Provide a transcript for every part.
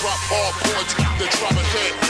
drop all to the drama hit.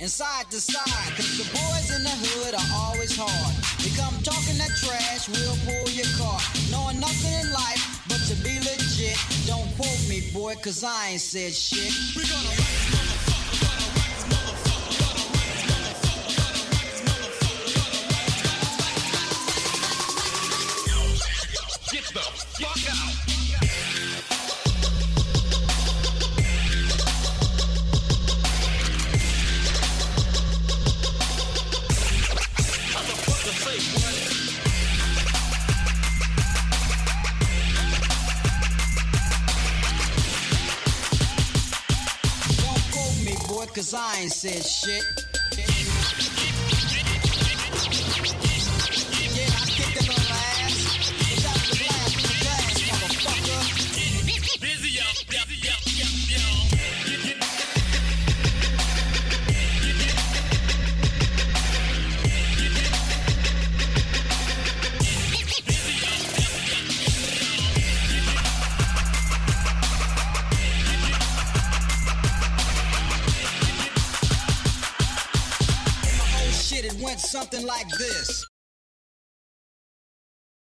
and side to side. Cause the boys in the hood are always hard. You come talking that trash, we'll pull your car. Knowing nothing in life but to be legit. Don't quote me, boy, cause I ain't said shit. We gonna ain't said shit.